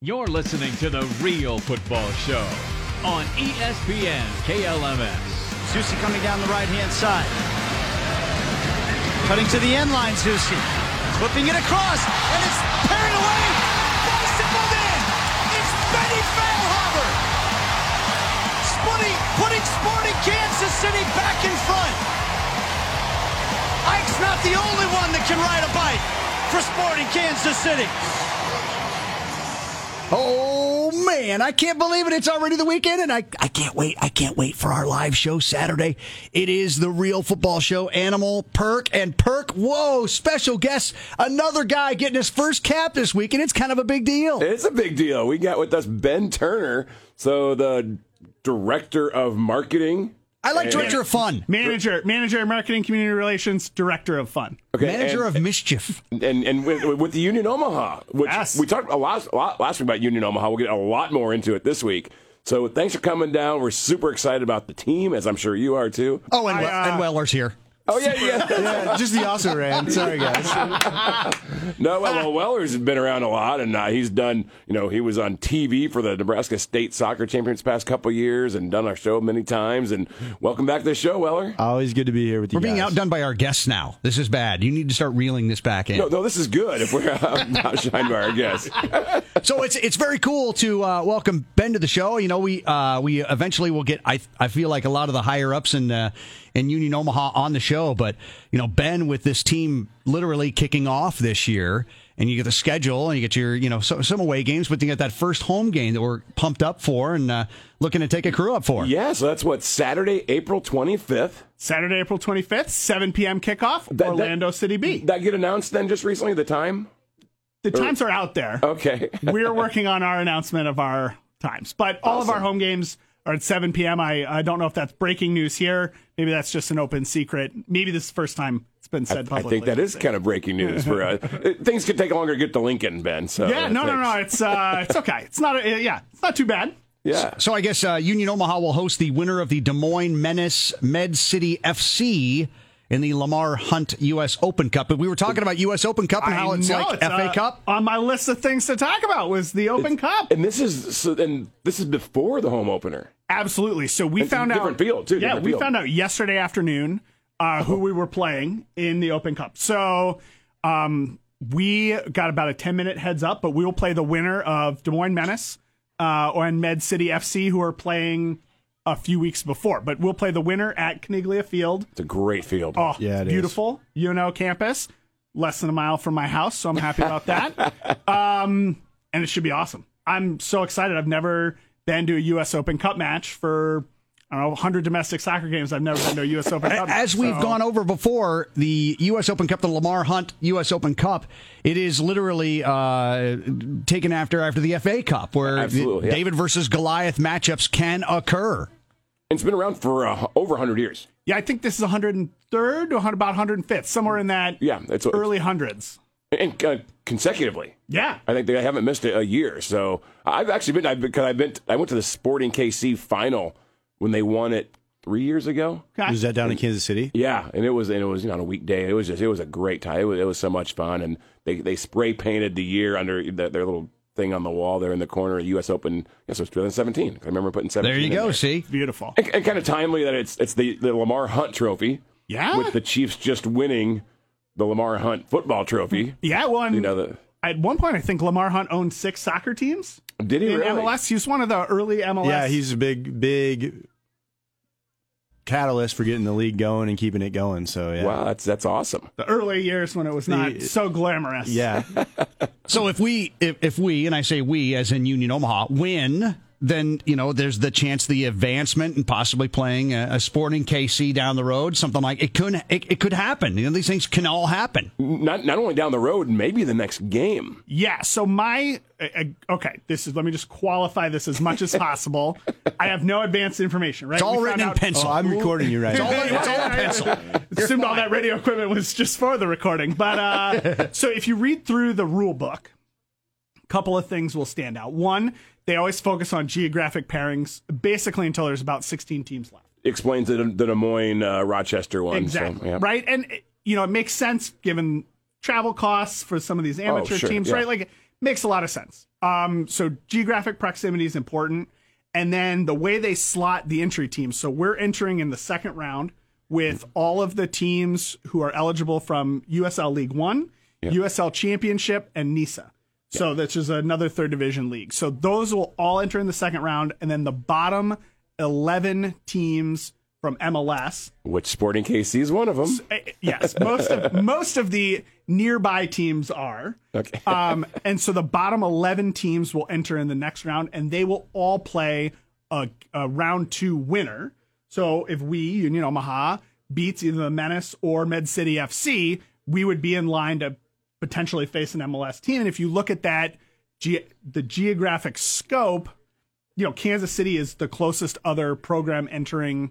You're listening to The Real Football Show on ESPN KLMS. Zusi coming down the right hand side. Cutting to the end line, Zusi. Flipping it across, and it's carried away. Bicycled in. It's Benny Feilhaber. Splitting, putting Sporting Kansas City back in front. Ike's not the only one that can ride a bike for Sporting Kansas City. Oh man, I can't believe it. It's already the weekend and I, I can't wait. I can't wait for our live show Saturday. It is the real football show. Animal Perk and Perk. Whoa, special guest. Another guy getting his first cap this week and it's kind of a big deal. It's a big deal. We got with us Ben Turner, so the director of marketing. I like director of fun. Manager, manager of marketing, community relations, director of fun. Okay, Manager and, of mischief. and and with, with the Union Omaha, which Yes. we talked a lot, a lot last week about Union Omaha. We'll get a lot more into it this week. So thanks for coming down. We're super excited about the team, as I'm sure you are too. Oh, and, I, uh, and Weller's here. Oh yeah, yeah. Yeah, just the also ran. Sorry, guys. No, well, well, Weller's been around a lot, and uh, he's done. You know, he was on TV for the Nebraska State Soccer Champions past couple years, and done our show many times. And welcome back to the show, Weller. Always good to be here with you We're being outdone by our guests now. This is bad. You need to start reeling this back in. No, no, this is good if we're uh, outshined by our guests. So it's it's very cool to uh, welcome Ben to the show. You know, we uh, we eventually will get. I I feel like a lot of the higher ups in in Union Omaha on the show, but you know, Ben with this team literally kicking off this year, and you get the schedule, and you get your you know so, some away games, but you get that first home game that we're pumped up for and uh, looking to take a crew up for. Yeah, so that's what Saturday, April 25th. Saturday, April 25th, 7 p.m. kickoff, That- that- Orlando City B. That get announced then just recently. The time. the times are out there. Okay. We're working on our announcement of our times, but all of our home games are at 7 p.m. I, I don't know if that's breaking news here. Maybe that's just an open secret. Maybe this is the first time it's been said publicly. I publicly. think that is kind of breaking news for uh, things could take longer to get to Lincoln, Ben. So Yeah, uh, no, no, no. It's uh, it's okay. It's not. A, yeah, it's not too bad. Yeah. So I guess uh, Union Omaha will host the winner of the Des Moines Menace Med City FC in the Lamar Hunt U.S. Open Cup. But we were talking about U.S. Open Cup and how I it's know, like it's, FA uh, Cup. on my list of things to talk about was the Open Cup. And this is so. And this is before the home opener. Absolutely. So we It's a found different out field, too, Yeah, we field. found out yesterday afternoon uh, who we were playing in the Open Cup. So um, we got about a ten minute heads up, but we will play the winner of Des Moines Menace uh, or in Med City FC, who are playing a few weeks before. But we'll play the winner at Caniglia Field. It's a great field. Oh, Yeah, it is. beautiful. UNO campus, less than a mile from my house, so I'm happy about that. um, and it should be awesome. I'm so excited. I've never been to a U.S. Open Cup match for I don't know 100 domestic soccer games. I've never been to a U.S. Open Cup. As we've So- gone over before, the U.S. Open Cup, the Lamar Hunt U.S. Open Cup, it is literally uh, taken after after the FA Cup, where Absolutely, yeah. David versus Goliath matchups can occur. It's been around for uh, over 100 years. yeah, I think this is 103rd or about 105th, somewhere in that Yeah, it's early hundreds. and uh, consecutively. Yeah, I think they haven't missed a, a year. So I've actually been I've, because I've been I went to the Sporting KC final when they won it three years ago. Okay. Was that down in Kansas City? Yeah, and it was and it was you know on a weekday. It was just it was a great time. It was, it was so much fun, and they they spray painted the year under the, their little thing on the wall there in the corner. U.S. Open. I guess it was 2017. I remember putting 17. There you in go. See, beautiful. And, and kind of timely that it's it's the, the Lamar Hunt Trophy. Yeah. With the Chiefs just winning the Lamar Hunt Football Trophy. Yeah, well, and You know the. at one point, I think Lamar Hunt owned six soccer teams Did he in really? MLS. He was one of the early MLS. Yeah, he's a big, big catalyst for getting the league going and keeping it going. So yeah, Wow, that's that's awesome. the early years when it was not The- so glamorous. yeah. So if we if, if we and I say we as in Union Omaha win, then you know there's the chance the advancement and possibly playing a, a Sporting KC down the road, something like it could it, it could happen. You know these things can all happen. Not not only down the road, maybe the next game. Yeah. So my uh, uh, okay, this is let me just qualify this as much as possible. I have no advanced information. Right? It's all We written in out- pencil. Oh, I'm recording you right It's all, now. it's all in pencil. Assumed all that radio equipment was just for the recording. But uh, so if you read through the rule book, a couple of things will stand out. One, they always focus on geographic pairings, basically until there's about 16 teams left. Explains the, the Des Moines uh, Rochester one. Exactly. So, yeah. Right. And, it- you know, it makes sense given travel costs for some of these amateur Oh, sure, teams, yeah. right? Like, it makes a lot of sense. Um, so geographic proximity is important, and then the way they slot the entry teams. So we're entering in the second round with all of the teams who are eligible from USL League One, USL Championship, and NISA. So this is another third division league. So those will all enter in the second round, and then the bottom eleven teams from MLS Which Sporting KC is one of them. uh, yes, most of most of the nearby teams are. Okay. Um, and so the bottom eleven teams will enter in the next round, and they will all play a, a round two winner. So if we Union Omaha beats either the Menace or Med City FC, we would be in line to potentially face an MLS team. And if you look at that, ge- the geographic scope, you know, Kansas City is the closest other program entering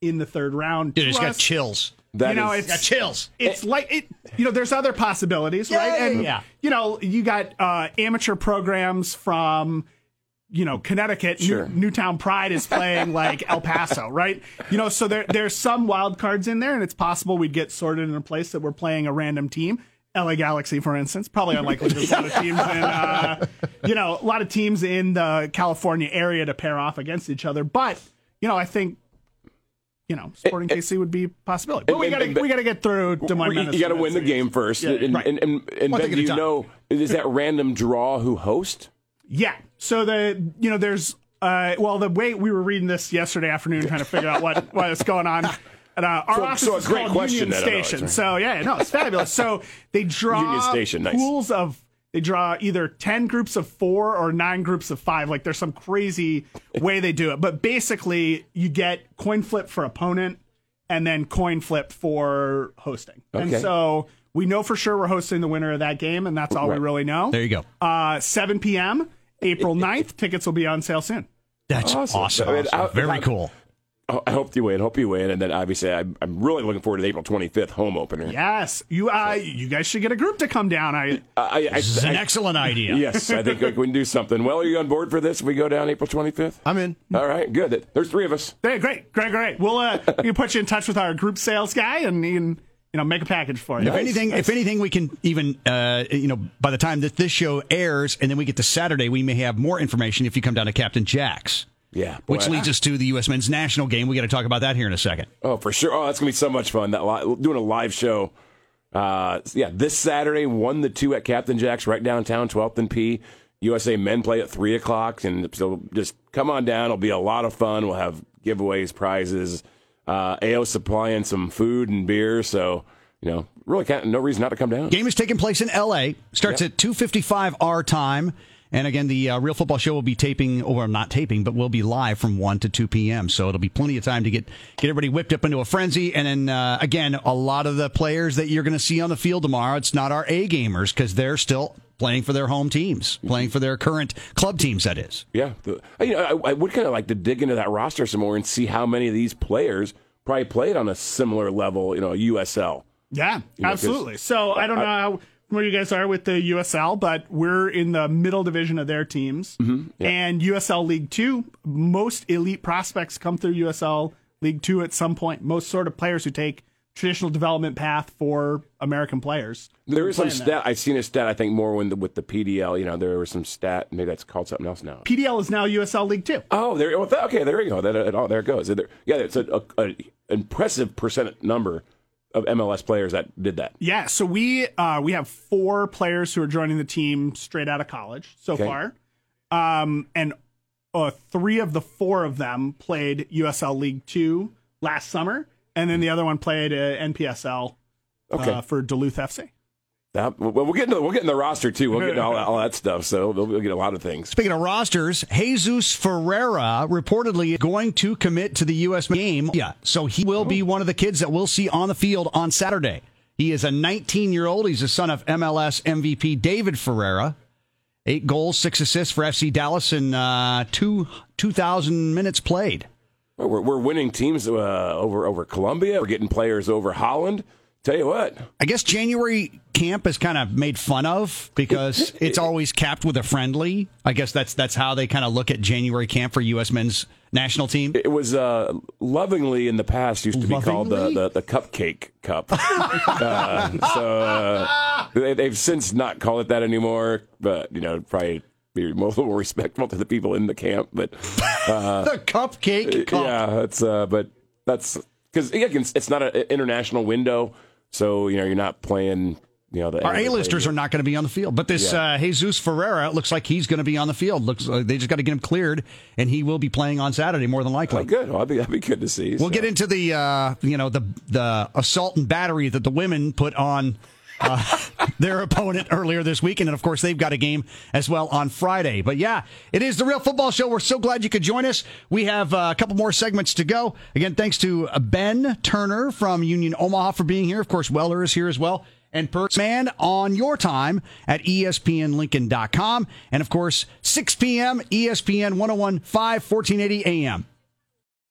in the third round. Dude, to it's got chills. That you know, is- it's Got chills. it's like it. You know, there's other possibilities, Yeah, right? yeah, and yeah. you know, you got uh, amateur programs from you know Connecticut. New- Sure. Newtown Pride is playing like El Paso, right? You know, so there there's some wild cards in there, and it's possible we'd get sorted in a place that we're playing a random team. LA Galaxy, for instance, probably unlikely. There's a lot of teams in, uh, you know, a lot of teams in the California area to pair off against each other. But you know, I think you know, Sporting KC would be a possibility. But we got to we got to get through Des Moines. you got to win the City. game first. Yeah, and, right. and, and, and One Ben, do you know, is that random draw who host? Yeah. So the you know there's uh well the way we were reading this yesterday afternoon trying to figure out what what is going on. And, uh, our So- office so a is great called question Union then, I know, Station. So yeah, no, it's fabulous. So they draw Union Station, nice. pools of they draw either ten groups of four or nine groups of five. Like there's some crazy way they do it, but basically you get coin flip for opponent and then coin flip for hosting. Okay. And so we know for sure we're hosting the winner of that game, and that's all Right. we really know. There you go. Uh, 7 p.m. April 9th. Tickets will be on sale soon. That's Awesome. awesome. I mean, I- Very I- cool. I hope you win. Hope you win. And then obviously, I'm, I'm really looking forward to the April 25th home opener. Yes, you uh, you guys should get a group to come down. I I, I, This is an I- excellent idea. yes, I think we can do something. Well, are you on board for this? If we go down April 25th? I'm in. All right, good. There's three of us. hey, great, great, great. We'll uh, we can put you in touch with our group sales guy, and he can you know make a package for you. If anything, if anything, we can even, uh, you know, by the time that this show airs, and then we get to Saturday, we may have more information if you come down to Captain Jack's. Yeah. Which boy. leads us to the U.S. men's national game. We got to talk about that here in a second. Oh, for sure. Oh, that's gonna be so much fun. That li- doing a live show. Uh, yeah, this Saturday, one the two at Captain Jack's, right downtown, 12th and P. USA men play at three o'clock, and so just come on down. It'll be a lot of fun. We'll have giveaways, prizes. Uh, AO supplying some food and beer, so you know, really, can't, no reason not to come down. Game is taking place in L.A. Starts at 2:55 our time. And again, the uh, Real Football Show will be taping, or not taping, but will be live from 1 to 2 p.m. So it'll be plenty of time to get, get everybody whipped up into a frenzy. And then, uh, again, a lot of the players that you're going to see on the field tomorrow, it's not our A gamers because they're still playing for their home teams, playing for their current club teams, that is. Yeah, the, you know, I, I would kind of like to dig into that roster some more and see how many of these players probably played on a similar level, you know, USL. Yeah, know, 'cause- absolutely. So I don't know how where you guys are with the USL, but we're in the middle division of their teams. Mm-hmm. And USL League Two, most elite prospects come through USL League Two at some point. Most sort of players who take traditional development path for American players. There is some Playing that. stat. I've seen a stat. I think more when the, with the PDL. You know, there was some stat. Maybe that's called something else now. PDL is now USL League Two. Oh, there. Well, okay, there you go. That, it, there it goes. There, yeah, it's a, a, a impressive percent number of MLS players that did that. Yeah, so we uh, we have four players who are joining the team straight out of college so Okay. far, um, and uh, three of the four of them played USL League Two last summer, and then the other one played uh, NPSL Okay. uh, for Duluth FC. That- well, we'll get into we'll get in the roster too. We'll get into all, that- all that stuff. So we'll, we'll get a lot of things. Speaking of rosters, Jesus Ferreira reportedly going to commit to the U.S. game. Yeah, so he will be one of the kids that we'll see on the field on Saturday. He is a 19 year old. He's the son of MLS MVP David Ferreira. Eight goals, six assists for FC Dallas in uh, two 2,000 minutes played. Well, We're, we're winning teams uh, over over Colombia. We're getting players over Holland. Tell you what, I guess January camp is kind of made fun of because it's always capped with a friendly. I guess that's that's how they kind of look at January camp for U.S. men's national team. it was uh, lovingly in the past used to be called the, the, the Cupcake Cup. uh, so uh, they, they've since not called it that anymore. But you know, probably be a little more respectful to the people in the camp. But the cupcake cup. yeah, that's uh, but that's because again, it's not an international window, so you know you're not playing. You know, the Our A-listers are not going to be on the field, but this Yeah. uh, Jesus Ferreira looks like he's going to be on the field. Looks like they just got to get him cleared, and he will be playing on Saturday more than likely. Oh, good. Well, that'd be, that'd be good to see. We'll get into the uh, you know the the assault and battery that the women put on uh, their opponent earlier this week. and of course they've got a game as well on Friday. But yeah, it is the Real Football Show. We're so glad you could join us. We have uh, a couple more segments to go. Again, thanks to Ben Turner from Union Omaha for being here. Of course, Weller is here as well. And Perks Man on your time at ESPNLincoln.com. And of course, 6 p.m. ESPN 1015, 1480 AM.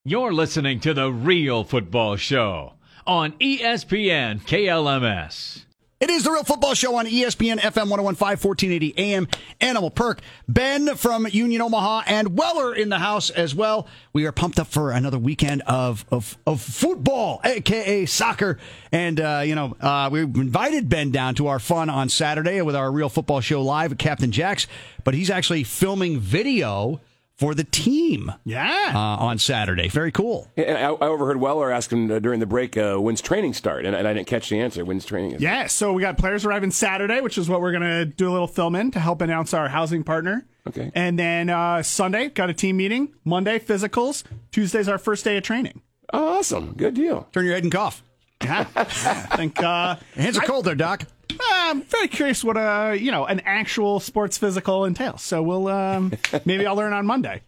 You're listening to The Real Football Show on ESPN KLMS. It is the Real Football Show on ESPN FM 1015, 1480 AM. Animal Perk, Ben from Union Omaha, and Weller in the house as well. We are pumped up for another weekend of of, of football, aka soccer. And, uh, you know, uh, we invited Ben down to our fun on Saturday with our Real Football Show live at Captain Jack's, but he's actually filming video for the team Yeah. uh, on Saturday. Very cool. And I, I overheard Weller ask him uh, during the break, uh, "When's training start?" And, and I didn't catch the answer. When's training? Is Yeah, so we got players arriving Saturday, which is what we're going to do a little film in to help announce our housing partner. Okay. And then uh, Sunday, got a team meeting. Monday, physicals. Tuesday's our first day of training. Oh, awesome. Good deal. Turn your head and cough. Yeah. I think uh, Hands are cold there, Doc. I'm very curious what a you know an actual sports physical entails. So we'll um, maybe I'll learn on Monday.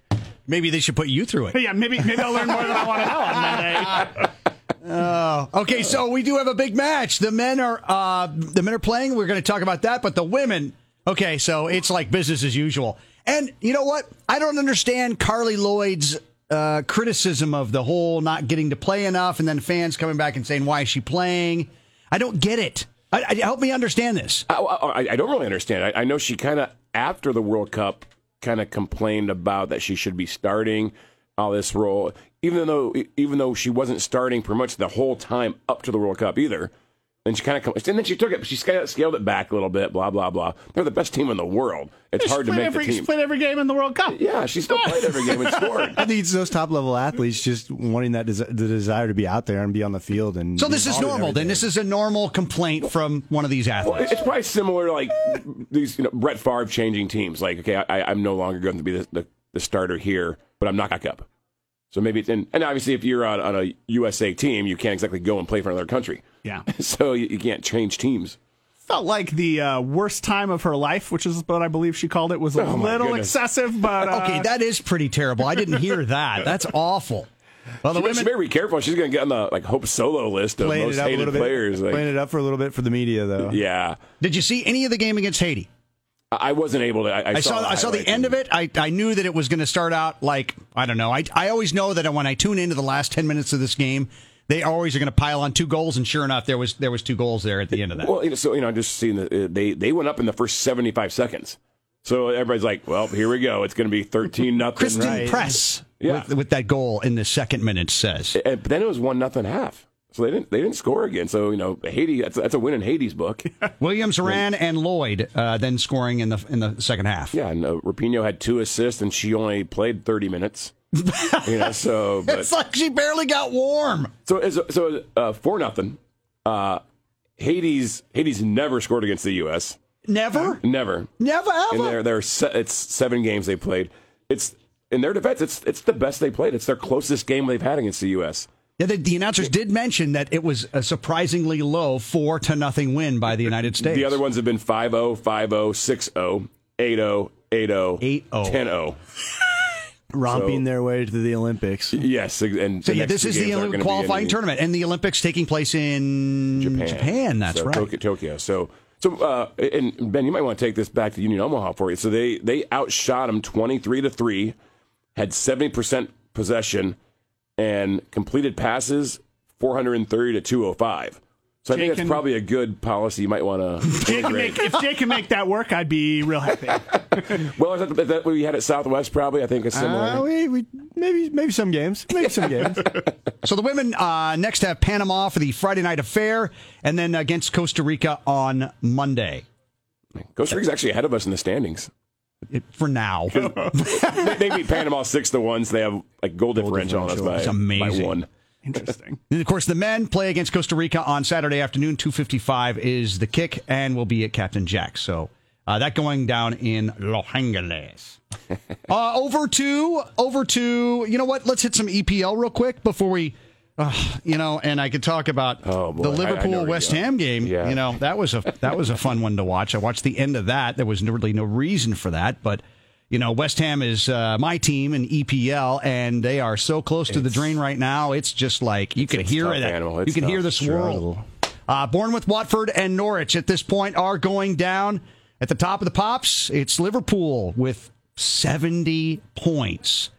Maybe they should put you through it. Yeah, maybe maybe I'll learn more than I want to know on Monday. Okay, so we do have a big match. The men are uh, the men are playing. We're going to talk about that, but the women. Okay, so it's like business as usual. And you know what? I don't understand Carli Lloyd's uh, criticism of the whole not getting to play enough, and then fans coming back and saying why is she playing? I don't get it. I, I, help me understand this. I, I, I don't really understand. I, know she kind of after the World Cup kind of complained about that she should be starting all this role, even though even though she wasn't starting pretty much the whole time up to the World Cup either. And she kind of and then she took it. She scaled, scaled it back a little bit. Blah blah blah. They're the best team in the world. It's She's hard to played make every, the she's played every game in the World Cup. Yeah, she still played every game and scored. I think it's those top level athletes just wanting that des- the desire to be out there and be on the field and So this is normal. Then this is a normal complaint from one of these Well, athletes. it's probably similar like these, you know, Brett Favre changing teams. Like, okay, I, I'm no longer going to be the, the, the starter here, but I'm not back up. So maybe, it's, and, and obviously, if you're on, on a USA team, you can't exactly go and play for another country. Yeah. So you, you can't change teams. Felt like the uh, worst time of her life, which is what I believe she called it, was a Oh, little goodness. excessive. But uh, okay, that is pretty terrible. I didn't hear that. That's awful. Well, the She, she women. better be careful. She's going to get on the like Hope Solo list of playing most it up a hated little bit, players. Like, playing it up for a little bit for the media though. yeah, Did you see any of the game against Haiti? I I wasn't able to. I, I I saw I saw the end of it. I, I knew that it was going to start out like I don't know. I I always know that when I tune into the last ten minutes of this game, they always are going to pile on two goals, and sure enough, there was there was two goals there at the end of that. Well, you know, so you know, I just seeing that uh, they they went up in the first 75 seconds. So everybody's like, "Well, here we go. It's going to be 13 nothing." Christen right. Press Yeah. with, with that goal in the second minute says. And, but then it was one nothing half. So they didn't they didn't score again. So you know, Haiti that's that's a win in Haiti's book. Williams, Ran, and Lloyd uh, then scoring in the in the second half. yeah, and uh, Rapinoe had two assists, and she only played 30 minutes. You know, so but It's like she barely got warm. so so uh, four nothing. Uh, Haiti's Haiti's never scored against the U.S. Never, Never. never in ever. their their se- it's seven games they played. It's in their defense. It's it's the best they played. It's their closest game they've had against the U.S. Yeah, the, the announcers did mention that it was a surprisingly low four to nothing win by the United States. The other ones have been oh, 5-0, 5-0, 6-0, 8-0, 8-0, 8-0. 10-0. Romping So- their way to the Olympics. Yes, and So yeah, this is the games aren't Olympic gonna be qualifying any- tournament, and the Olympics taking place in Japan. that's So right. Tokyo, Tokyo. So, so uh, and Ben, you might want to take this back to Union Omaha for you. So they they outshot them twenty three to three, had seventy percent possession, and completed passes four hundred and thirty to two hundred five. So I think Jake that's can- probably a good policy. You might want to Jake can make, if Jake can make that work, I'd be real happy. Well, is that, is that what we had at Southwest? Probably, I think a similar. Uh, we, we maybe maybe some games, maybe some games. So the women uh, next have Panama for the Friday night affair, and then against Costa Rica on Monday. Costa Rica's actually ahead of us in the standings. it, for now. they, they beat Panama six to one, so they have like goal differential on us by, It's amazing. by one. Interesting. And of course, the men play against Costa Rica on Saturday afternoon. Two fifty-five is the kick, and will be at Captain Jack. So uh, that going down in Los Angeles. uh, over to over to you know what? Let's hit some EPL real quick before we. Uh, you know, and I could talk about Oh, boy. the I- I Liverpool West Ham game. Yeah. You know, that was a that was a fun one to watch. I watched the end of that. There was really no reason for that, but you know, West Ham is uh, my team in EPL, and they are so close to the drain right now. It's just like you can it's hear it. Animal. You It's can hear the swirl. Uh, Bournemouth, Watford, and Norwich at this point are going down. At the top of the pops, it's Liverpool with 70 points.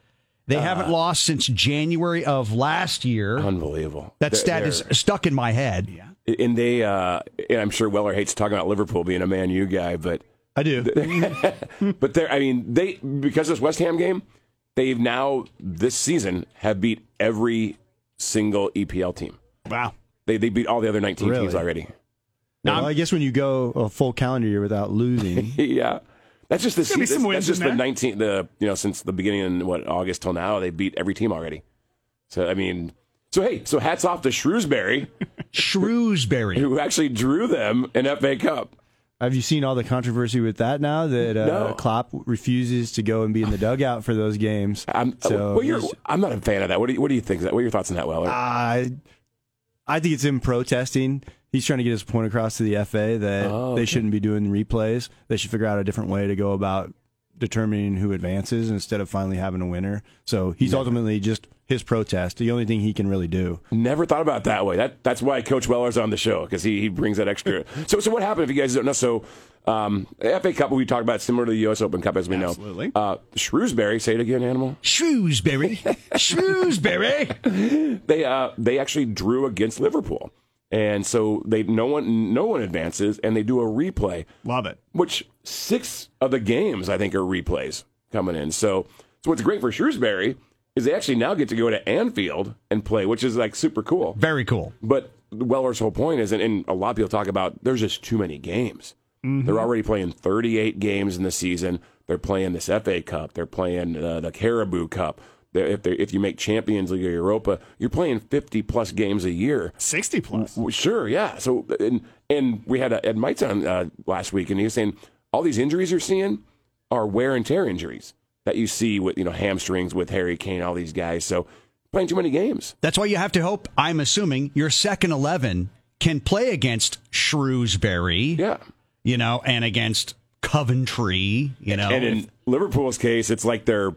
They Uh. haven't lost since January of last year. Unbelievable. That They're- stat is stuck in my head. Yeah. and they. Uh, and I'm sure Weller hates talking about Liverpool being a Man U guy, but I do. but they're. I mean, they because of this West Ham game, they've now this season have beat every single EPL team. Wow. They they beat all the other 19 Really? teams already. well, I guess when you go a full calendar year without losing, yeah. That's just the season. some That's just the 19 the you know since the beginning in what August till now they beat every team already. So I mean, so hey, so hats off to Shrewsbury Shrewsbury. who actually drew them an FA Cup. Have you seen all the controversy with that now that uh, No. Klopp refuses to go and be in the dugout for those games? I'm So well, you're, I'm not a fan of that. What do you, what do you think? What are your thoughts on that, Weller? I I think it's him protesting. He's trying to get his point across to the FA that Oh, they shouldn't be doing replays. They should figure out a different way to go about determining who advances instead of finally having a winner. So he's ultimately just his protest. The only thing he can really do. Never thought about that way. That that's why Coach Weller's on the show because he, he brings that extra. so so what happened if you guys don't know? So um, the FA Cup we talked about similar to the U.S. Open Cup as we Absolutely. know. Uh, Shrewsbury, say it again, animal. Shrewsbury. Shrewsbury. They uh they actually drew against Liverpool, and so they no one no one advances, and they do a replay. Love it. which six of the games I think are replays coming in. So, so what's great for Shrewsbury is they actually now get to go to Anfield and play, which is like super cool. Very cool. But Weller's whole point is, and, and a lot of people talk about, there's just too many games. They're already playing 38 games in the season. They're playing this FA Cup. They're playing uh, the Carabao Cup. They're, if they if you make Champions League or Europa, you're playing 50 plus games a year. 60 plus. Well, Sure, yeah. So and and we had uh, Ed Mites on uh, last week, and he was saying all these injuries you're seeing are wear and tear injuries that you see with you know hamstrings with Harry Kane, all these guys. So playing too many games. That's why you have to hope, I'm assuming, your second 11 can play against Shrewsbury, Yeah. you know, and against Coventry, you know. And in Liverpool's case, it's like their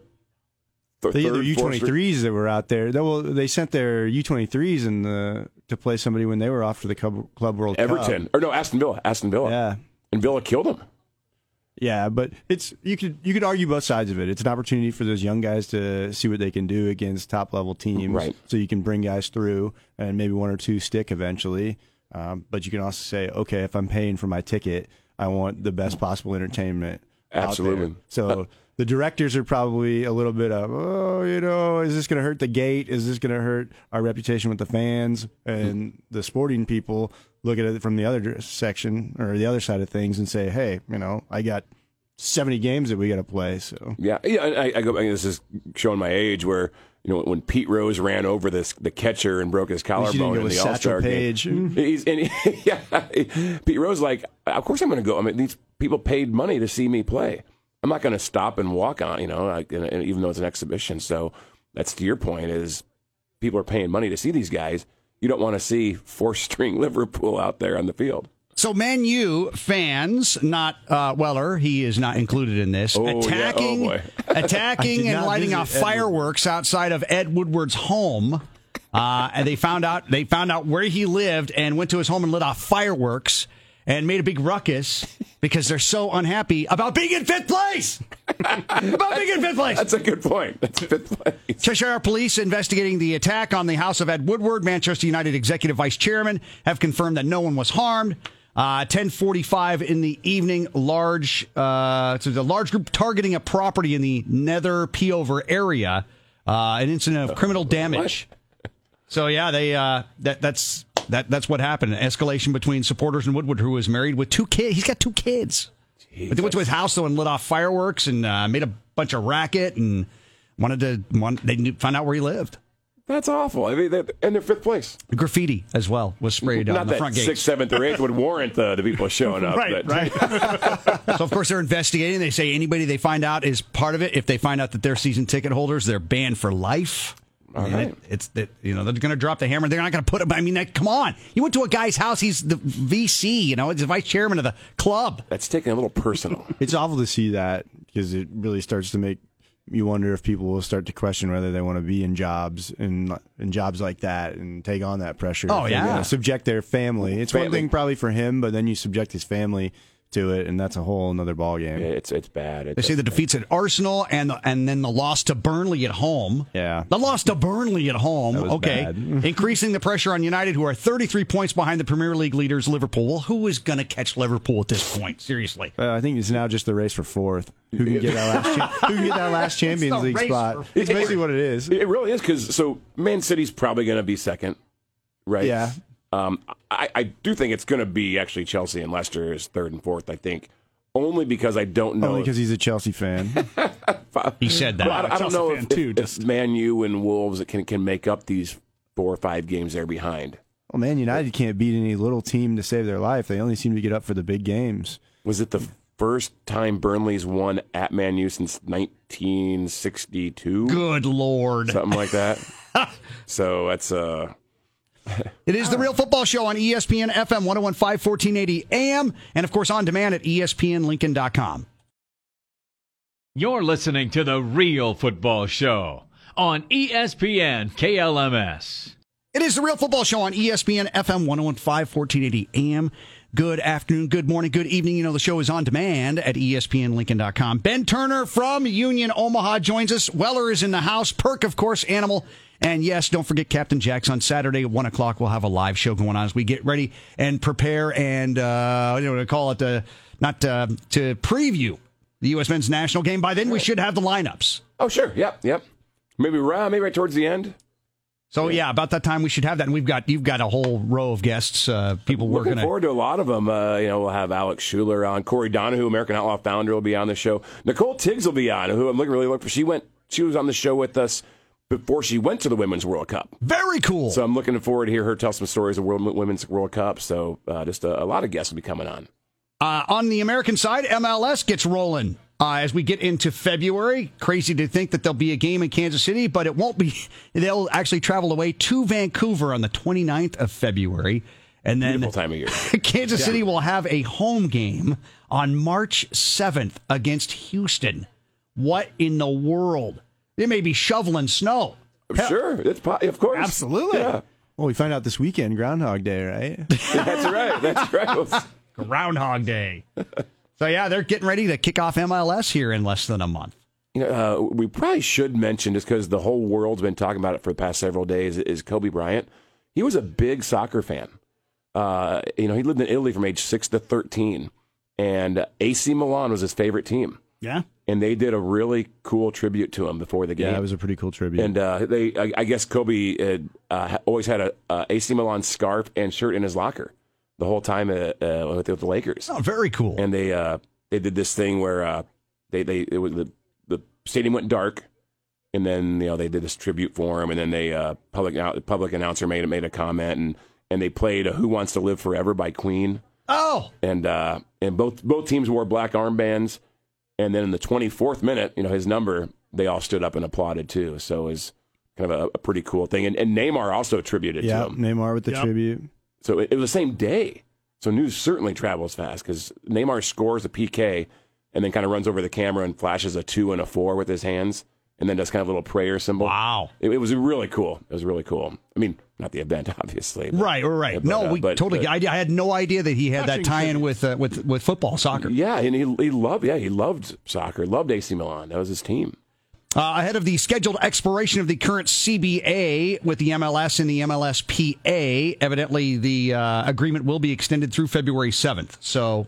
th- They third, either U fourth twenty string- threes that were out there. They, well, they sent their U twenty threes in the to play somebody when they were off to the Club, Club World Everton Cup. or no Aston Villa, Aston Villa, Yeah, and Villa killed them. Yeah, but it's you could you could argue both sides of it. It's an opportunity for those young guys to see what they can do against top level teams. Right. So you can bring guys through and maybe one or two stick eventually. Um, but you can also say, okay, if I'm paying for my ticket, I want the best possible entertainment. out there. Absolutely. So the directors are probably a little bit of, oh, you know, is this going to hurt the gate? Is this going to hurt our reputation with the fans? And the sporting people look at it from the other section or the other side of things and say, hey, you know, I got 70 games that we got to play. So Yeah, yeah. I, I go. I mean, this is showing my age. Where you know when Pete Rose ran over this the catcher and broke his collarbone in the All Star game. He's and he, yeah, Pete Rose like, of course I'm going to go. I mean, these people paid money to see me play. I'm not going to stop and walk on, you know, like, and, and even though it's an exhibition. So that's to your point is people are paying money to see these guys. You don't want to see four string Liverpool out there on the field. So Man U fans, not uh, Weller, he is not included in this, Oh, yeah. Oh, attacking, attacking and lighting off fireworks outside of Ed Woodward's home. Uh, and they found out they found out where he lived and went to his home and lit off fireworks and made a big ruckus because they're so unhappy about being in fifth place. about being in fifth place. That's a good point. That's fifth place. Cheshire Police investigating the attack on the house of Ed Woodward. Manchester United executive vice chairman have confirmed that no one was harmed. Uh, 10:45 in the evening, large uh, so the large group targeting a property in the Nether Peover area. Uh, an incident of criminal damage. So yeah, they uh, that that's that that's what happened. An escalation between supporters and Woodward, who was married with two kids. He's got two kids. But they went to his house though and lit off fireworks and uh, made a bunch of racket and wanted to. Want, they knew, find out where he lived. That's awful. I mean, they're, and they're fifth place. Graffiti as well was sprayed Not on the front gate. sixth, seventh, or eighth would warrant the, the people showing up. Right, right. So of course they're investigating. They say anybody they find out is part of it. If they find out that they're season ticket holders, they're banned for life. All And right. it- it's that you know they're going to drop the hammer. They're not going to put him. I mean, that, come on! You went to a guy's house. He's the VC. You know, he's the vice chairman of the club. That's taking a little personal. It's awful to see that because it really starts to make you wonder if people will start to question whether they want to be in jobs and in jobs like that and take on that pressure. Oh, yeah. subject their family. It's one thing probably for him, but then you subject his family to it, and that's a whole another ballgame. It's it's bad. It's, They say the defeats at Arsenal and the, and then the loss to Burnley at home. Yeah. the loss to Burnley at home. That was okay, bad. increasing the pressure on United, who are 33 points behind the Premier League leaders Liverpool. Well, who is going to catch Liverpool at this point? Seriously. Uh, I think it's now just the race for fourth. Who can get that last? Cha- who can get that last Champions the League spot? for- It's basically what it is. It really is because so Man City's probably going to be second, right? Yeah. Um, I, I do think it's going to be actually Chelsea and Leicester is third and fourth. I think only because I don't know. Only because he's a Chelsea fan. He said that. Well, I, I don't know if, too, if, just- if Man U and Wolves can can make up these four or five games they're behind. well, man, United can't beat any little team to save their life. They only seem to get up for the big games. Was it the first time Burnley's won at Man U since 1962? Good lord. Something like that. so that's uh It is the Real Football Show on ESPN FM 1015 1480 AM and of course on demand at espnlincoln.com. You're listening to The Real Football Show on ESPN KLMS. It is the Real Football Show on ESPN FM 1015 1480 AM. Good afternoon, good morning, good evening. You know, the show is on demand at espnlincoln.com. Ben Turner from Union Omaha joins us. Weller is in the house. Perk, of course, Animal. And yes, don't forget Captain Jack's on Saturday at 1 o'clock. We'll have a live show going on as we get ready and prepare and, uh, you know, to call it, uh, not uh, to preview the U.S. men's national game. By then, we should have the lineups. oh sure, yep, yep. Maybe right, maybe right towards the end. So yeah, about that time we should have that, and we've got you've got a whole row of guests, uh, people Looking gonna. forward to a lot of them. Uh, you know, we'll have Alex Schuler on, Korey Donahoo, American Outlaw founder, will be on the show. Nicole Tiggs will be on, who I'm looking really look for. She went, she was on the show with us before she went to the Women's World Cup. Very cool. So I'm looking forward to hear her tell some stories of World Women's World Cup. So uh, just a, a lot of guests will be coming on. Uh, on the American side, MLS gets rolling uh, as we get into February. Crazy to think that there'll be a game in Kansas City, but it won't be. They'll actually travel away to Vancouver on the 29th of February. And then Beautiful time of year. Kansas City will have a home game on March 7th against Houston. What in the world? They may be shoveling snow. Sure, it's po- of course, Absolutely. Yeah, Well, we find out this weekend, Groundhog Day, right? that's right. That's right. Groundhog Day. so, yeah, they're getting ready to kick off MLS here in less than a month. You know, uh, we probably should mention just because the whole world's been talking about it for the past several days is Kobe Bryant. He was a big soccer fan. Uh, you know, he lived in Italy from age six to thirteen, and AC Milan was his favorite team. Yeah. And they did a really cool tribute to him before the game. yeah, it was a pretty cool tribute. And uh, they, I, I guess Kobe had, uh, always had a uh, AC Milan scarf and shirt in his locker the whole time uh, uh, with, the Lakers. Oh, very cool. And they uh, they did this thing where uh, they they it was the the stadium went dark, and then you know they did this tribute for him, and then they uh, public out public announcer made made a comment, and and they played "Who Wants to Live Forever" by Queen, oh, and uh, and both both teams wore black armbands, and then in the 24th minute, you know his number, they all stood up and applauded too. So it was kind of a, a pretty cool thing, and, and Neymar also attributed yeah, to him. Neymar with the Yep. tribute. So it, it was the same day. So news certainly travels fast because Neymar scores a PK and then kind of runs over the camera and flashes a two and a four with his hands and then does kind of a little prayer symbol. wow. It, it was really cool. It was really cool. I mean, not the event, obviously. but- Right, right. but, no, uh, we but- totally. I, I had no idea that he had that tie-in with uh, with with football, soccer. yeah, and he, he loved yeah he loved soccer, loved AC Milan. That was his team. Uh, ahead of the scheduled expiration of the current CBA with the MLS and the MLSPA, evidently the uh, agreement will be extended through February seventh. So,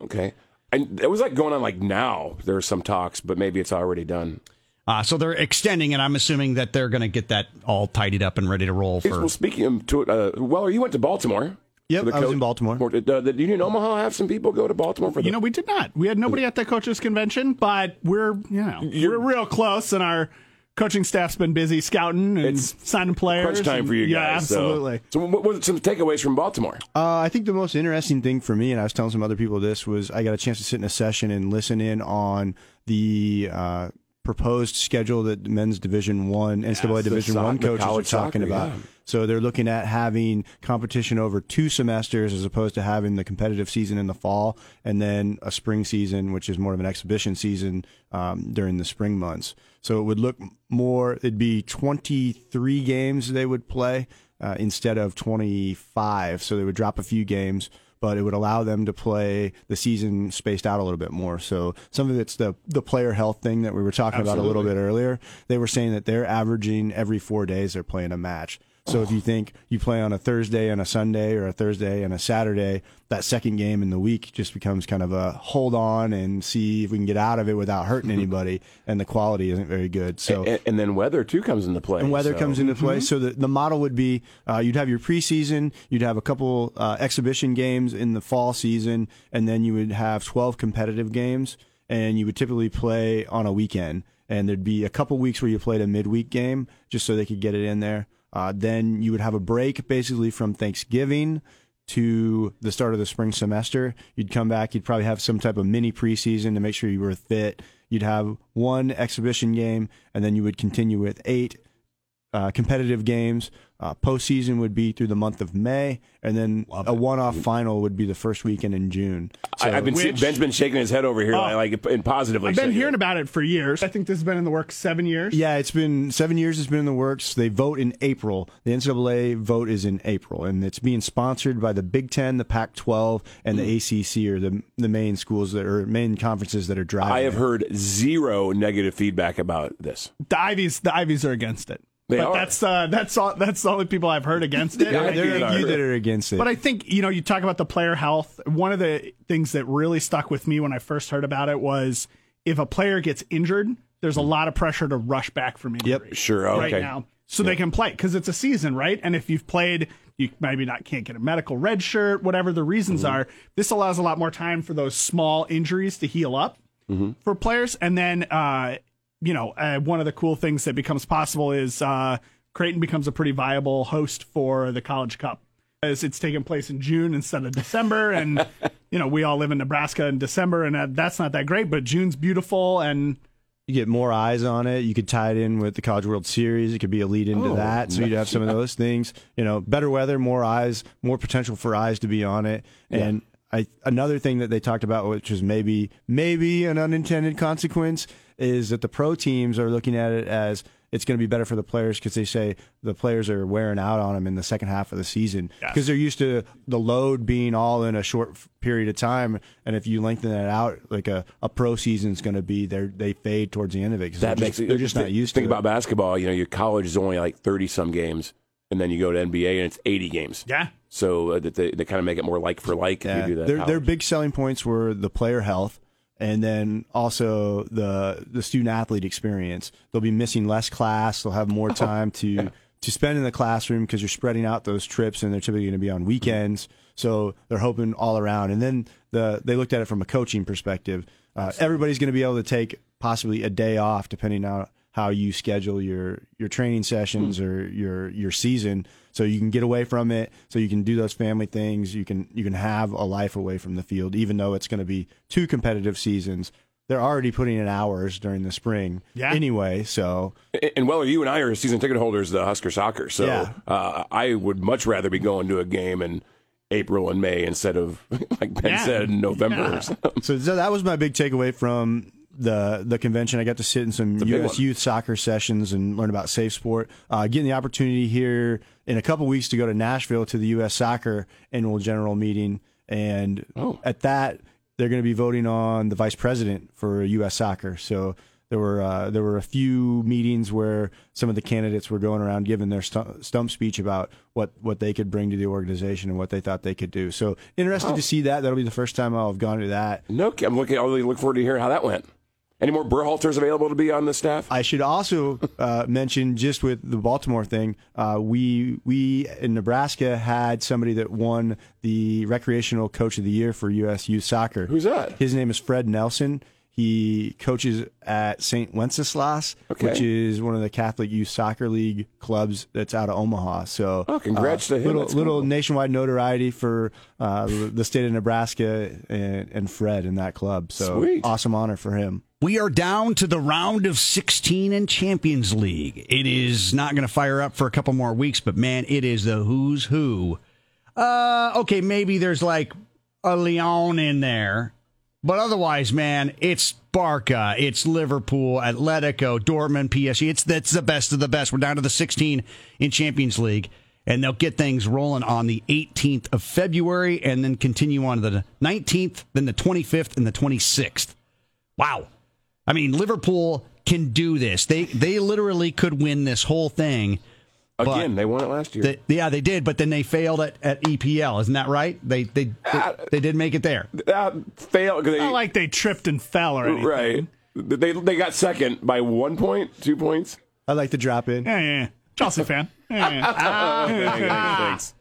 Okay, and it was like going on like now. There are some talks, but maybe it's already done. Uh, so they're extending, and I'm assuming that they're going to get that all tidied up and ready to roll Hey, for. Well, speaking of, to uh, Weller, you went to Baltimore. Yep, for the I was in Baltimore. Or Did, uh, did Union Omaha have some people go to Baltimore for the You know, we did not. We had nobody at the coaches convention, but we're you know You're- we're real close, and our coaching staff's been busy scouting and It's signing players. crunch time and- for you guys? so- absolutely. So, what what were some takeaways from Baltimore? Uh, I think the most interesting thing for me, and I was telling some other people this, was I got a chance to sit in a session and listen in on the uh, proposed schedule that men's Division One, NCAA the Division soc- One coaches are talking soccer, about. yeah. So they're looking at having competition over two semesters as opposed to having the competitive season in the fall and then a spring season, which is more of an exhibition season um, during the spring months. So it would look more, it'd be 23 games they would play uh, instead of 25. So they would drop a few games, but it would allow them to play the season spaced out a little bit more. So some of it's the the player health thing that we were talking about a little bit earlier. They were saying that they're averaging every four days they're playing a match. So if you think you play on a Thursday and a Sunday or a Thursday and a Saturday, that second game in the week just becomes kind of a hold on and see if we can get out of it without hurting anybody. And the quality isn't very good. So and, and then weather too comes into play. and weather so- comes into play. So the, the model would be uh, you'd have your preseason, you'd have a couple uh, exhibition games in the fall season, and then you would have 12 competitive games, and you would typically play on a weekend. And there'd be a couple weeks where you played a midweek game just so they could get it in there. Uh, then you would have a break basically from Thanksgiving to the start of the spring semester. You'd come back, you'd probably have some type of mini preseason to make sure you were fit. You'd have one exhibition game, and then you would continue with eight uh, competitive games. Uh, postseason would be through the month of May, and then a one-off final would be the first weekend in June. I, have been see- Which- Ben's been shaking his head over here, like, like in positively. I've been hearing it. about it for years. I think this has been in the works seven years. Yeah, it's been seven years. It's been in the works. They vote in April. The NCAA vote is in April, and it's being sponsored by the Big Ten, the Pac-12, and the ACC, or the the main schools that are main conferences that are driving. I have it. heard zero negative feedback about this. The Ivies, the Ivies are against it. They but are. that's uh, that's all. That's the only people I've heard against it. Yeah, I There think- are a few that are against it. But I think, you know, you talk about the player health. One of the things that really stuck with me when I first heard about it was if a player gets injured, there's a lot of pressure to rush back from injury. Yep, sure, okay. Right now. So they can play because it's a season, right? And if you've played, you maybe not can't get a medical red shirt, whatever the reasons Mm-hmm. are. This allows a lot more time for those small injuries to heal up Mm-hmm. for players. And then, uh, you know, uh, one of the cool things that becomes possible is uh, Creighton becomes a pretty viable host for the College Cup. As it's taking place in June instead of December, and you know we all live in Nebraska in December, and that's not that great. But June's beautiful, and you get more eyes on it. You could tie it in with the College World Series. It could be a lead into Oh, that. So you'd have some of those things. You know, better weather, more eyes, more potential for eyes to be on it. And I another thing that they talked about, which is maybe maybe an unintended consequence, is that the pro teams are looking at it as it's going to be better for the players because they say the players are wearing out on them in the second half of the season because they're used to the load being all in a short period of time, and if you lengthen it out, like a, a pro season is going to be, they they fade towards the end of it. 'cause That they're makes just, it. they're just not used Think to about basketball. You know, your college is only like thirty some games, and then you go to NBA and it's eighty games. yeah, So uh, that they, they kind of make it more like for like it. if Yeah. you do that. Their their big selling points were the player health. And then also the the student athlete experience. They'll be missing less class. They'll have more time to to spend in the classroom because you're spreading out those trips, and they're typically going to be on weekends. So they're hoping all around. And then the they looked at it from a coaching perspective. Uh, everybody's going to be able to take possibly a day off, depending on how you schedule your your training sessions or your your season so you can get away from it so you can do those family things you can you can have a life away from the field even though it's going to be two competitive seasons they're already putting in hours during the spring Yeah. anyway so And well, you and I are season ticket holders of Husker soccer, so Yeah. uh, I would much rather be going to a game in April and May instead of, like Ben Yeah. said, November. Yeah. Or so, so that was my big takeaway from the the convention. I got to sit in some U.S. youth soccer sessions and learn about safe sport. Uh, getting the opportunity here in a couple weeks to go to Nashville to the U.S. Soccer annual general meeting, and Oh. at that they're going to be voting on the vice president for U.S. Soccer. So. There were uh, there were a few meetings where some of the candidates were going around giving their stump, stump speech about what, what they could bring to the organization and what they thought they could do. So interested to see that. That'll be the first time I'll have gone to that. No, I'm looking. I really look forward to hearing how that went. Any more Berhalters available to be on the staff? I should also uh, mention, just with the Baltimore thing, uh, we we in Nebraska had somebody that won the recreational coach of the year for U.S. youth soccer. Who's that? His name is Fred Nelson. He coaches at St. Wenceslas, Okay. which is one of the Catholic Youth Soccer League clubs that's out of Omaha. So, Oh, congrats uh, to him. Little, little cool. nationwide notoriety for uh, the state of Nebraska and, and Fred in that club. So, Sweet. awesome honor for him. We are down to the round of 16 in Champions League. It is not going to fire up for a couple more weeks, but man, it is the who's who. Uh, okay, maybe there's like a Lyon in there, but otherwise, man, it's Barca, it's Liverpool, Atletico, Dortmund, PSG. It's that's the best of the best. We're down to the 16 in Champions League, and they'll get things rolling on the 18th of February, and then continue on to the 19th, then the 25th, and the 26th. Wow. I mean, Liverpool can do this. They they literally could win this whole thing. Again, they won it last year. They, yeah, they did, but then they failed at, at EPL. Isn't that right? They they they, they did make it there. uh, failed. 'cause They, Not like they tripped and fell or anything. right. They, they got second by one point, two points. I'd like to drop in. Yeah, yeah, yeah. Chelsea fan. Yeah, yeah. Thanks.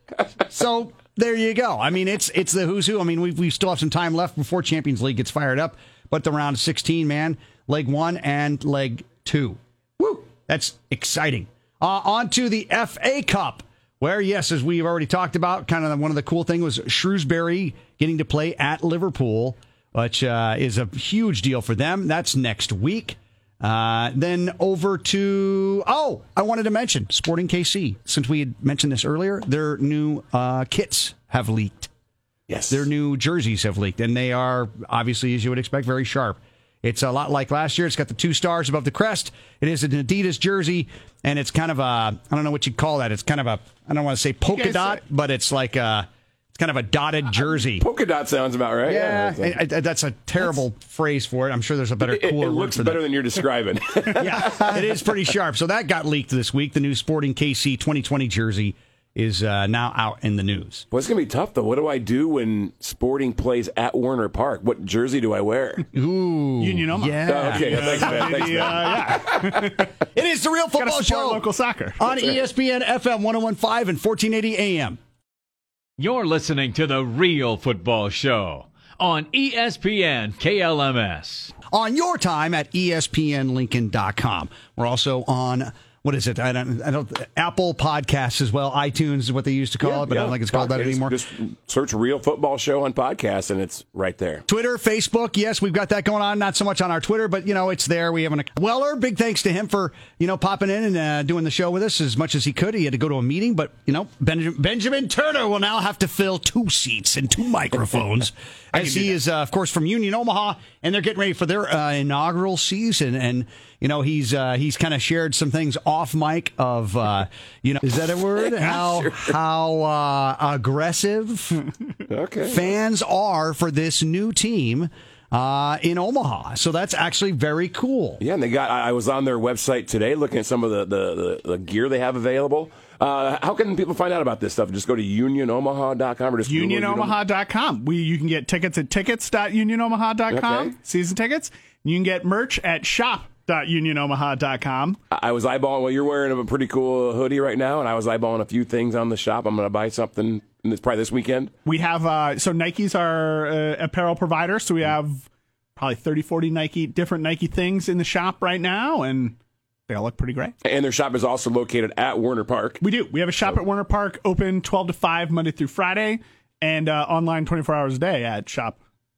So there you go. I mean, it's it's the who's who. I mean, we we still have some time left before Champions League gets fired up, but the round of 16, man, leg one and leg two. Woo! That's exciting. Uh, on to the FA Cup, where yes, as we've already talked about, kind of one of the cool thing was Shrewsbury getting to play at Liverpool, which uh, is a huge deal for them. That's next week. Uh, then over to oh, I wanted to mention Sporting KC. Since we had mentioned this earlier, their new uh, kits have leaked. Yes. Their new jerseys have leaked, and they are obviously, as you would expect, very sharp. It's a lot like last year. It's got the two stars above the crest. It is an Adidas jersey, and it's kind of a I don't know what you'd call that. It's kind of a I don't want to say polka dot, but it's like a it's kind of a dotted uh, jersey. Polka dot sounds about right. Yeah, it's a- I- I- that's a terrible phrase for it. I'm sure there's a better, it, cooler it word looks better that. than you're describing. yeah, it is pretty sharp. So that got leaked this week. The new Sporting KC 2020 jersey is uh, now out in the news. well, it's gonna be tough though. What do I do when Sporting plays at Werner Park? What jersey do I wear? Ooh, Union Omaha. Yeah, Oh, okay, thanks, man. Thanks, man. uh, yeah. it is the real football support show local soccer. on ESPN FM 1015 and 1480 AM. You're listening to The Real Football Show on ESPN KLMS. on your time at espnlincoln.com. We're also on what is it? I don't, I don't Apple Podcasts as well. iTunes is what they used to call it, but I don't think it's called that anymore. Just search Real Football Show on podcast, and it's right there. Twitter, Facebook, yes, we've got that going on. Not so much on our Twitter, but you know, it's there. We have an Weller. Big thanks to him for you know popping in and uh, doing the show with us as much as he could. He had to go to a meeting, but you know, Benjamin, Benjamin Turner will now have to fill two seats and two microphones as he is, uh, of course, from Union Omaha, and they're getting ready for their uh, inaugural season. And you know, he's uh, he's kind of shared some things off mic of uh, you know, is that a word? How how uh, aggressive Okay. fans are for this new team uh, in Omaha. So that's actually very cool. Yeah, and they got. I was on their website today looking at some of the the, the, the gear they have available. Uh, how can people find out about this stuff? Just go to unionomaha.com or just Google Union Omaha? UnionOmaha.com. We you can get tickets at tickets.unionomaha.com. Okay. Season tickets. You can get merch at shop.unionomaha.com. I I was eyeballing. Well, you're wearing a pretty cool hoodie right now, and I was eyeballing a few things on the shop. I'm going to buy something. It's probably this weekend. We have uh, so Nike's our uh, apparel provider, so we have probably 30, 40 Nike different Nike things in the shop right now, and they all look pretty great. And their shop is also located at Werner Park. We do. We have a shop at Werner Park, open 12 to 5 Monday through Friday, and uh, online 24 hours a day at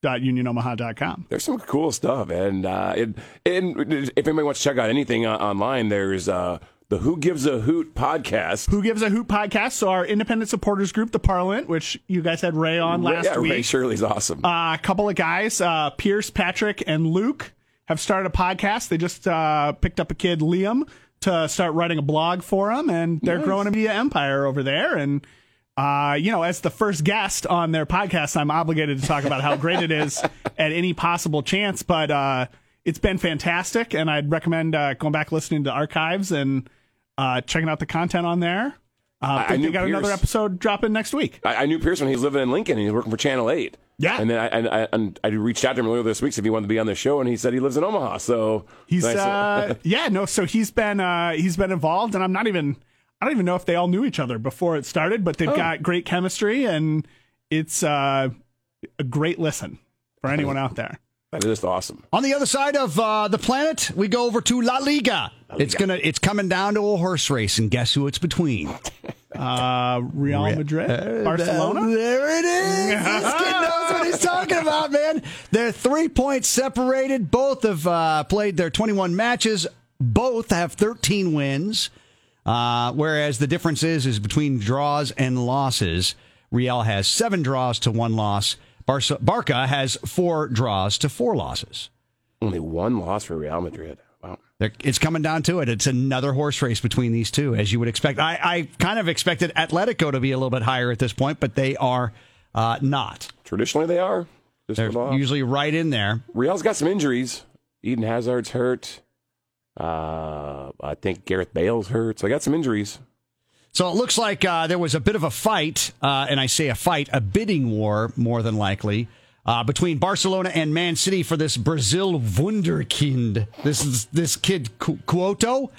shop.unionomaha.com. There's some cool stuff, and uh, it, and if anybody wants to check out anything uh, online, there's uh, the Who Gives a Hoot podcast. Who Gives a Hoot podcast? So, our independent supporters group, The Parliament, which you guys had Ray on last week. yeah, week. Ray Shirley's awesome. Uh, a couple of guys, uh, Pierce, Patrick, and Luke, have started a podcast. They just uh, picked up a kid, Liam, to start writing a blog for them, and they're growing a media empire over there. And uh, you know, as the first guest on their podcast, I'm obligated to talk about how great it is at any possible chance. But uh, it's been fantastic, and I'd recommend uh, going back listening to archives and uh, checking out the content on there. Uh, I- I they got another episode dropping next week. I, I knew Pierce when he was living in Lincoln and he was working for Channel 8. Yeah. And then I, and I, and I reached out to him earlier this week, see if he wanted to be on the show, and he said he lives in Omaha. So He's nice. uh yeah, no, so he's been uh he's been involved and I'm not even I don't even know if they all knew each other before it started, but Oh. they've got great chemistry and it's uh a great listen for anyone out there. that is awesome. On the other side of uh, the planet, we go over to La Liga. It's gonna it's coming down to a horse race, and guess who it's between? Uh Real Madrid, Uh, Barcelona. There it is. This kid knows what he's talking about, man. They're three points separated. Both have uh, played their 21 matches. Both have 13 wins. Uh, whereas the difference is is between draws and losses. Real has seven draws to one loss. Barca, Barca has four draws to four losses. Only one loss for Real Madrid. Wow. It's coming down to it. It's another horse race between these two, as you would expect. I, I kind of expected Atletico to be a little bit higher at this point, but they are uh, not. Traditionally, they are. Just They're a little off. usually right in there. Real's got some injuries. Eden Hazard's hurt. Uh, I think Gareth Bale's hurt. So I got some injuries. So it looks like uh, there was a bit of a fight, uh, and I say a fight, a bidding war, more than likely, uh, between Barcelona and Man City for this Brazil wunderkind. This is this kid Cu- Couto.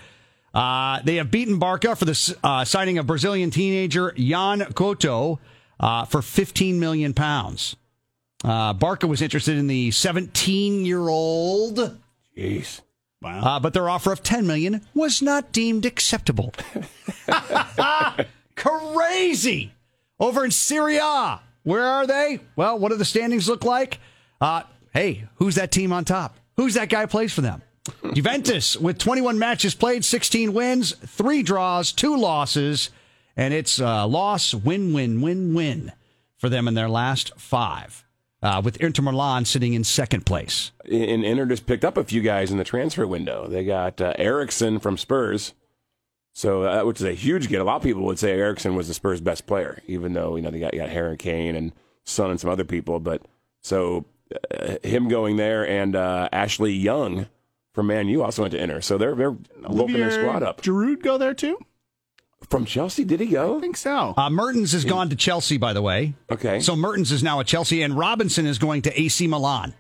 Uh, they have beaten Barca for the uh, signing of Brazilian teenager Yan uh, for 15 million pounds. Uh, Barca was interested in the 17 year old. Jeez. Uh, but their offer of 10 million was not deemed acceptable. Crazy. Over in Serie A. Where are they? Well, what do the standings look like? Uh, hey, who's that team on top? Who's that guy plays for them? Juventus with 21 matches played, 16 wins, 3 draws, 2 losses, and it's uh, loss, win, win, win, win for them in their last 5. Uh, with Inter Milan sitting in second place. And Inter just picked up a few guys in the transfer window. They got uh, Eriksen from Spurs. So, uh, which is a huge get. A lot of people would say Eriksen was the Spurs' best player, even though you know they got, you got Harry Kane and Son and some other people. But so uh, him going there and uh, Ashley Young from Man U also went to Inter. So they're they're loading their squad up. Giroud go there too? From Chelsea, did he go? I think so. Uh, Mertens has gone to Chelsea, by the way. Okay. So Mertens is now at Chelsea, and Robinson is going to AC Milan.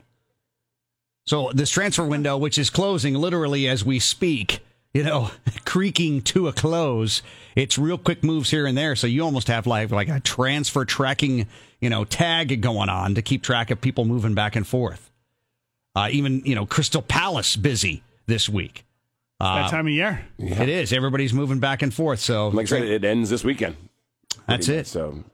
So this transfer window, which is closing literally as we speak, you know, creaking to a close. It's real quick moves here and there. So you almost have like like a transfer tracking, you know, tag going on to keep track of people moving back and forth. Uh, even you know, Crystal Palace busy this week. Uh, that time of year. It is. Everybody's moving back and forth. So like I said, it ends this weekend. that's it. So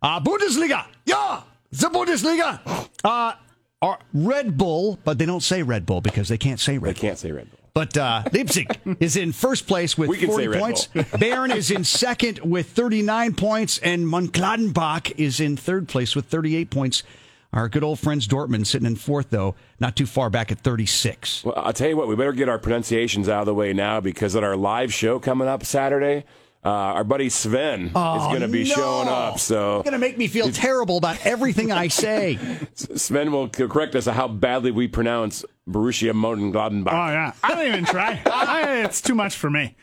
Uh, Bundesliga. Yeah, the Bundesliga. Uh, are Red Bull, but they don't say Red Bull because they can't say they Red Bull. They can't say Red Bull. But uh, Leipzig is in first place with We 40 points. Bayern is in second with 39 points, and Mönchengladbach is in third place with 38 points. Our good old friends Dortmund sitting in fourth, though, not too far back at 36. Well, I'll tell you what, we better get our pronunciations out of the way now because at our live show coming up Saturday, uh, our buddy Sven is going to be no. showing up. So It's going to make me feel terrible about everything I say. Sven will correct us on how badly we pronounce Borussia Mönchengladbach. Oh yeah. I don't even try. I, it's too much for me.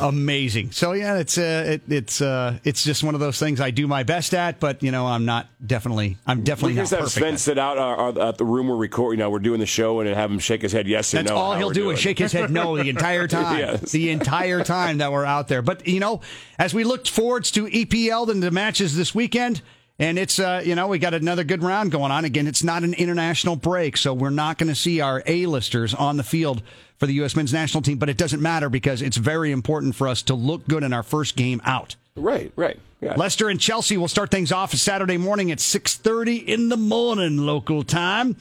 Amazing. So yeah, it's uh, it, it's uh, it's just one of those things I do my best at, but you know, I'm not definitely, I'm we definitely not just have. Sven sit out uh, uh, at the room we're recording. You know, we're doing the show and have him shake his head yes or That's no. all he'll do doing. is shake his head no the entire time. Yes. The entire time that we're out there. But you know, as we look forwards to EPL and the matches this weekend, and it's uh, you know, we got another good round going on. Again, it's not an international break, so we're not going to see our A-listers on the field for the U.S. men's national team. But it doesn't matter because it's very important for us to look good in our first game out. Right, right. Yeah. Leicester and Chelsea will start things off Saturday morning at 6:30 in the morning local time.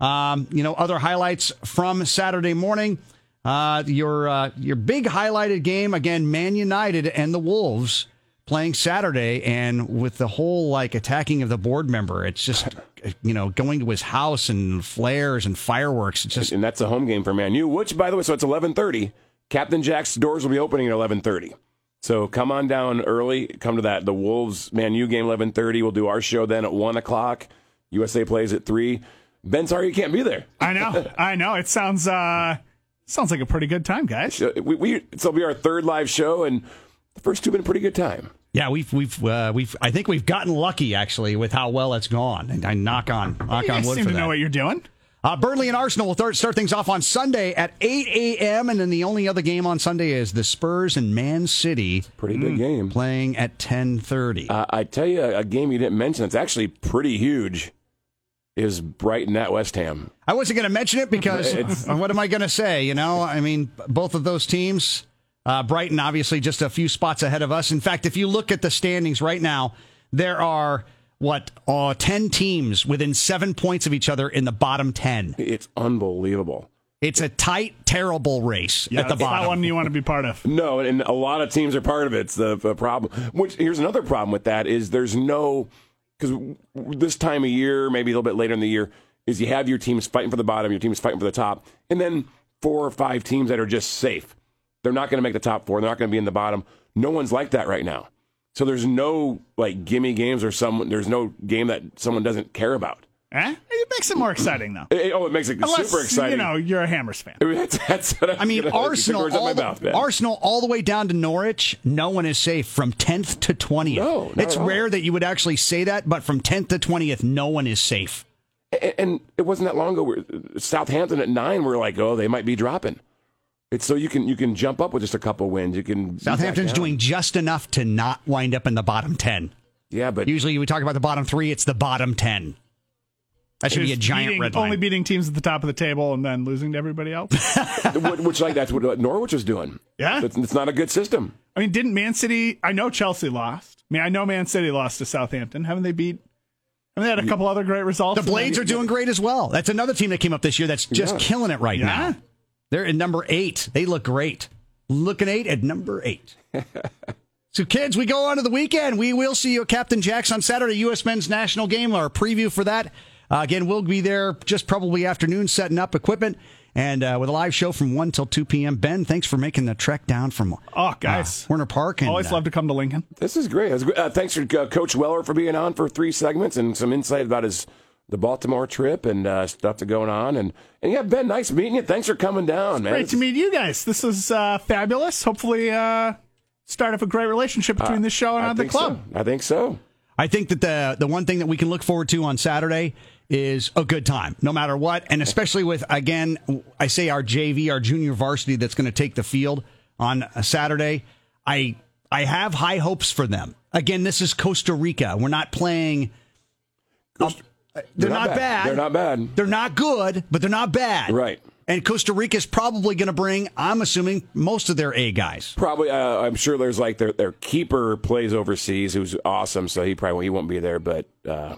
Um, you know, other highlights from Saturday morning. Uh, your uh, your big highlighted game again, Man United and the Wolves playing Saturday, and with the whole like attacking of the board member, it's just you know going to his house and flares and fireworks. It's just and that's a home game for Man U. Which, by the way, so it's eleven thirty. Captain Jack's doors will be opening at eleven thirty. So come on down early. Come to that the Wolves Man U game eleven thirty. We'll do our show then at one o'clock. USA plays at three. Ben, sorry you can't be there. I know. I know. It sounds uh sounds like a pretty good time, guys. We, we it'll be our third live show, and the first two have been a pretty good time. Yeah, we've we've uh, we've I think we've gotten lucky actually with how well it's gone, and I knock on knock You on guys wood seem for to that. know what you're doing. Uh, Burnley and Arsenal will start, start things off on Sunday at 8 a.m. And then the only other game on Sunday is the Spurs and Man City Pretty big game. playing at 10:30. Uh, I tell you, a game you didn't mention that's actually pretty huge is Brighton at West Ham. I wasn't going to mention it because It's- what am I going to say? You know, I mean, both of those teams, uh, Brighton obviously just a few spots ahead of us. In fact, if you look at the standings right now, there are what uh, 10 teams within seven points of each other in the bottom 10. It's unbelievable. It's a tight, terrible race yeah, at the That's not bottom. one you want to be part of. No, and a lot of teams are part of it. It's the, the problem. Which here's another problem with that is there's no because this time of year, maybe a little bit later in the year, is you have your teams fighting for the bottom, your teams fighting for the top, and then four or five teams that are just safe. They're not going to make the top four. They're not going to be in the bottom. No one's like that right now. So there's no like gimme games or some. There's no game that someone doesn't care about. Eh? It makes it more exciting, though. It- oh, it makes it Unless, super exciting. you know, you're a Hammers fan. that's, that's what I mean, Arsenal, took words out all my the, mouth, Arsenal, all the way down to Norwich. No one is safe from tenth to twentieth. No, not it's rare that you would actually say that, but from tenth to twentieth, no one is safe. And, and it wasn't that long ago. Where Southampton at nine, we're like, oh, they might be dropping. It's so you can you can jump up with just a couple wins. You can Southampton's doing just enough to not wind up in the bottom ten. yeah, but Usually, we talk about the bottom three. It's the bottom ten. That should be a giant beating- red line. Only beating teams at the top of the table and then losing to everybody else. which which, like that's what Norwich was doing. Yeah. it's, it's not a good system. I mean, didn't Man City? I know Chelsea lost. I mean, I know Man City lost to Southampton. Haven't they beat? Haven't they had a couple other great results? the Blades are doing great as well. That's another team that came up this year that's just Yeah. killing it right Yeah. now. They're at number eight. They look great. Looking eight at number eight. so, kids, we go on to the weekend. We will see you at Captain Jack's on Saturday, U.S. men's national game. Our preview for that. Uh, again, we'll be there just probably afternoon setting up equipment and uh, with a live show from 1 till 2 p.m. Ben, thanks for making the trek down from Oh, guys, uh, Werner Park. And, always uh, love to come to Lincoln. This is great. That's. Uh, thanks for uh, Coach Weller for being on for three segments and some insight about his the Baltimore trip and uh, stuff that's going on. And and yeah, Ben, nice meeting you. Thanks for coming down, man. Great to meet you guys. This is uh, fabulous. Hopefully, uh, start up a great relationship between this show and uh, the club. So. I think so. I think that the the one thing that we can look forward to on Saturday is a good time, no matter what, and especially with again, I say our JV, our junior varsity that's going to take the field on a Saturday. I I have high hopes for them. Again, this is Costa Rica. We're not playing. Costa- they're, not, bad. They're not bad. They're not good, but they're not bad. Right. And Costa Rica is probably going to bring, I'm assuming, most of their A guys. Probably, uh, I'm sure there's like their their keeper plays overseas, who's awesome, so he probably he won't be there, but uh,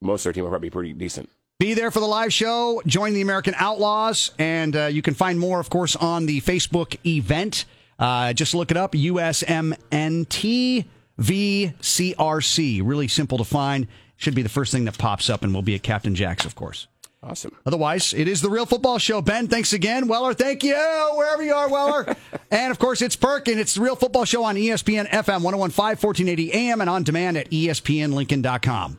most of their team will probably be pretty decent. Be there for the live show. Join the American Outlaws. And uh, you can find more, of course, on the Facebook event. Uh, just look it up USMNT VCRC. Really simple to find. Should be the first thing that pops up, and we'll be at Captain Jack's, of course. Awesome. Otherwise, it is the Real Football Show. Ben, thanks again. Weller, thank you, wherever you are, Weller. and of course, it's Perkin. It's the Real Football Show on ESPN FM 1015, 1480 AM, and on demand at ESPNLincoln.com.